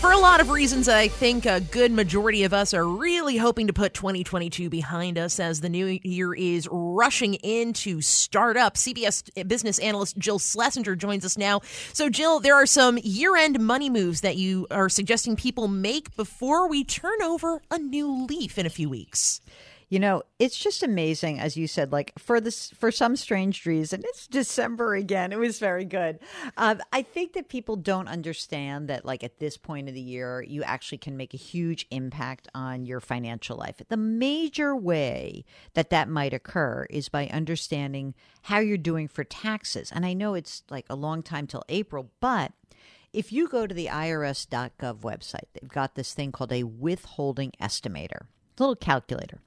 For a lot of reasons, I think a good majority of us are really hoping to put 2022 behind us as the new year is rushing in to start up. CBS business analyst Jill Schlesinger joins us now. So, Jill, there are some year end money moves that you are suggesting people make before we turn over a new leaf in a few weeks. You know, it's just amazing, as you said. Like for this, for some strange reason, it's December again. It was very good. Um, I think that people don't understand that, like at this point of the year, you actually can make a huge impact on your financial life. The major way that that might occur is by understanding how you're doing for taxes. And I know it's like a long time till April, but if you go to the IRS.gov website, they've got this thing called a withholding estimator, a little calculator.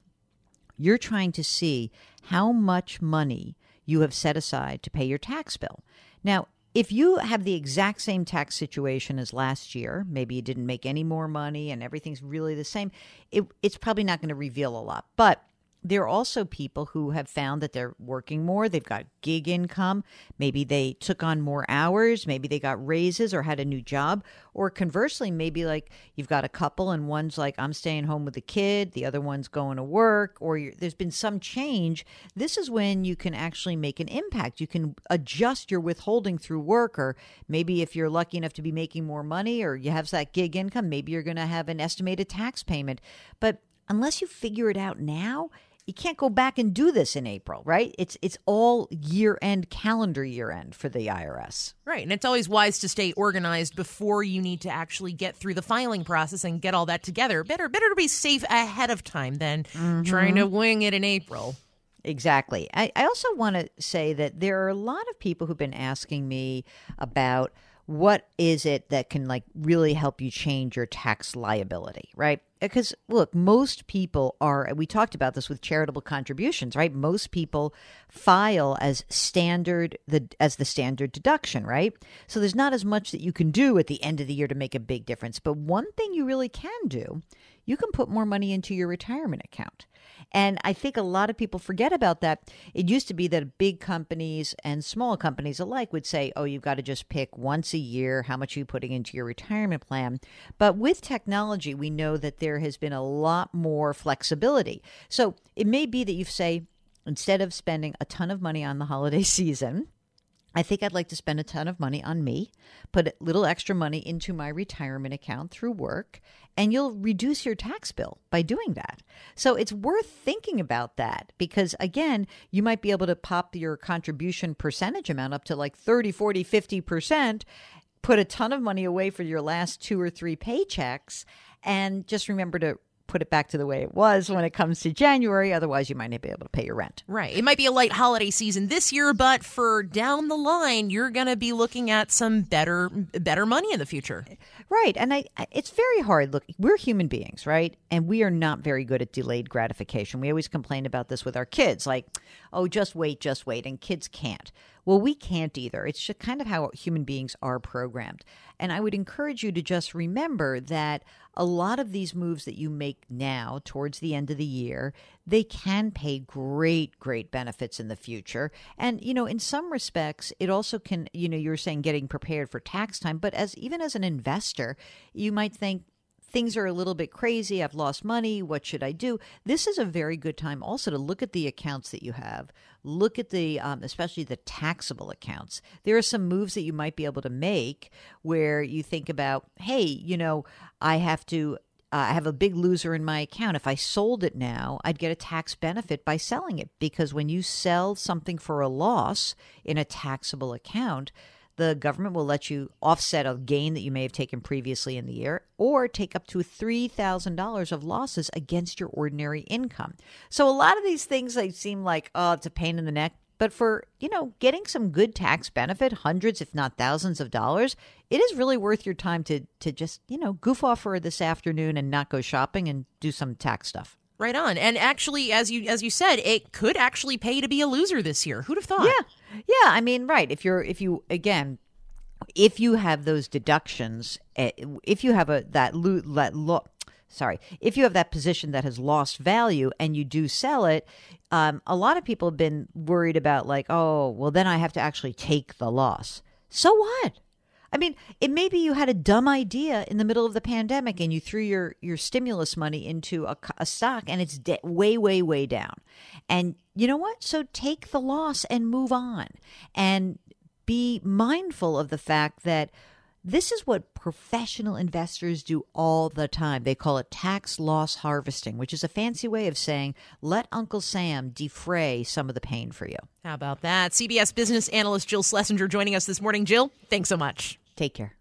You're trying to see how much money you have set aside to pay your tax bill. Now, if you have the exact same tax situation as last year, maybe you didn't make any more money and everything's really the same, it, it's probably not going to reveal a lot. But there are also people who have found that they're working more. They've got gig income. Maybe they took on more hours. Maybe they got raises or had a new job. Or conversely, maybe like you've got a couple and one's like, I'm staying home with the kid, the other one's going to work, or there's been some change. This is when you can actually make an impact. You can adjust your withholding through work, or maybe if you're lucky enough to be making more money or you have that gig income, maybe you're going to have an estimated tax payment. But unless you figure it out now, you can't go back and do this in April, right? It's it's all year end, calendar year end for the IRS. Right, and it's always wise to stay organized before you need to actually get through the filing process and get all that together. Better better to be safe ahead of time than mm-hmm. trying to wing it in April. Exactly. I, I also want to say that there are a lot of people who've been asking me about what is it that can like really help you change your tax liability, right? Because look, most people are we talked about this with charitable contributions, right? Most people file as standard the as the standard deduction, right? So there's not as much that you can do at the end of the year to make a big difference. But one thing you really can do, you can put more money into your retirement account. And I think a lot of people forget about that. It used to be that big companies and small companies alike would say, oh, you've got to just pick once a year how much you're putting into your retirement plan. But with technology, we know that there has been a lot more flexibility. So it may be that you say, instead of spending a ton of money on the holiday season, I think I'd like to spend a ton of money on me, put a little extra money into my retirement account through work, and you'll reduce your tax bill by doing that. So it's worth thinking about that because, again, you might be able to pop your contribution percentage amount up to like 30, 40, 50%, put a ton of money away for your last two or three paychecks, and just remember to put it back to the way it was when it comes to January. Otherwise, you might not be able to pay your rent. Right. It might be a light holiday season this year, but for down the line, you're going to be looking at some better better money in the future. Right. And I, it's very hard. Look, we're human beings, right? And we are not very good at delayed gratification. We always complain about this with our kids, like, oh, just wait, just wait, and kids can't. Well, we can't either. It's just kind of how human beings are programmed. And I would encourage you to just remember that a lot of these moves that you make now towards the end of the year, they can pay great, great benefits in the future. And, you know, in some respects, it also can, you know, you're saying getting prepared for tax time, but as even as an investor, you might think, things are a little bit crazy. I've lost money. What should I do? This is a very good time also to look at the accounts that you have. Look at the, um, especially the taxable accounts. There are some moves that you might be able to make where you think about, hey, you know, I have to uh, I have a big loser in my account. If I sold it now, I'd get a tax benefit by selling it because when you sell something for a loss in a taxable account, the government will let you offset a gain that you may have taken previously in the year or take up to $3,000 of losses against your ordinary income. So a lot of these things they seem like oh it's a pain in the neck, but for, you know, getting some good tax benefit, hundreds if not thousands of dollars, it is really worth your time to to just, you know, goof off for this afternoon and not go shopping and do some tax stuff. Right on. And actually, as you as you said, it could actually pay to be a loser this year. Who'd have thought? Yeah, yeah. I mean, right. If you're if you again, if you have those deductions, eh, if you have a that lo- that lo- sorry, if you have that position that has lost value and you do sell it, um, a lot of people have been worried about like, oh, well, then I have to actually take the loss. So what? I mean, it maybe you had a dumb idea in the middle of the pandemic and you threw your your stimulus money into a, a stock and it's de- way way way down. And you know what? So take the loss and move on and be mindful of the fact that this is what professional investors do all the time. They call it tax loss harvesting, which is a fancy way of saying let Uncle Sam defray some of the pain for you. How about that? CBS business analyst Jill Schlesinger joining us this morning. Jill, thanks so much. Take care.